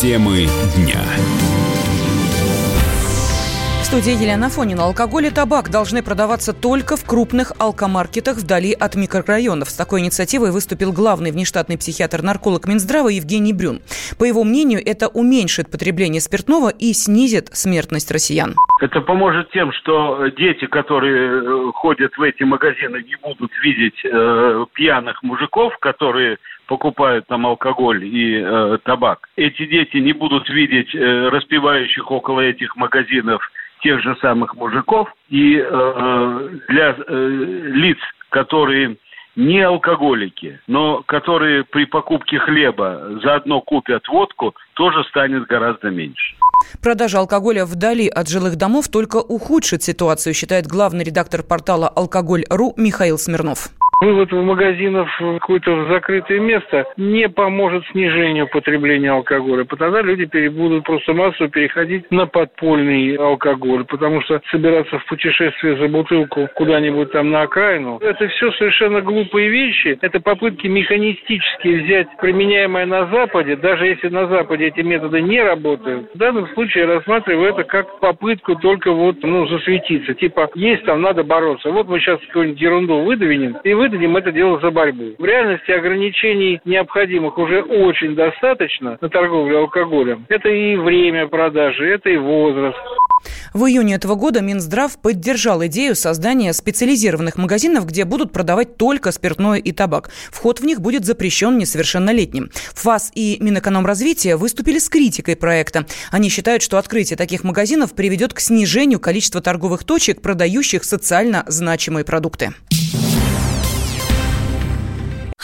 Темы дня студии Елена Фонина. Алкоголь и табак должны продаваться только в крупных алкомаркетах вдали от микрорайонов. С такой инициативой выступил главный внештатный психиатр-нарколог Минздрава Евгений Брюн. По его мнению, это уменьшит потребление спиртного и снизит смертность россиян. Это поможет тем, что дети, которые э, ходят в эти магазины, не будут видеть э, пьяных мужиков, которые покупают там алкоголь и э, табак. Эти дети не будут видеть э, распивающих около этих магазинов тех же самых мужиков. И э, для э, лиц, которые не алкоголики, но которые при покупке хлеба заодно купят водку, тоже станет гораздо меньше. Продажа алкоголя вдали от жилых домов только ухудшит ситуацию, считает главный редактор портала «Алкоголь.ру» Михаил Смирнов. Вывод в магазинов какое-то закрытое место не поможет снижению потребления алкоголя. Тогда люди будут просто массово переходить на подпольный алкоголь, потому что собираться в путешествие за бутылку куда-нибудь там на окраину, это все совершенно глупые вещи. Это попытки механистически взять применяемое на Западе, даже если на Западе эти методы не работают. В данном случае я рассматриваю это как попытку только вот, ну, засветиться. Типа, есть там, надо бороться. Вот мы сейчас какую-нибудь ерунду выдвинем, и вы выдадим это дело за борьбу. В реальности ограничений необходимых уже очень достаточно на торговлю алкоголем. Это и время продажи, это и возраст. В июне этого года Минздрав поддержал идею создания специализированных магазинов, где будут продавать только спиртное и табак. Вход в них будет запрещен несовершеннолетним. ФАС и Минэкономразвития выступили с критикой проекта. Они считают, что открытие таких магазинов приведет к снижению количества торговых точек, продающих социально значимые продукты.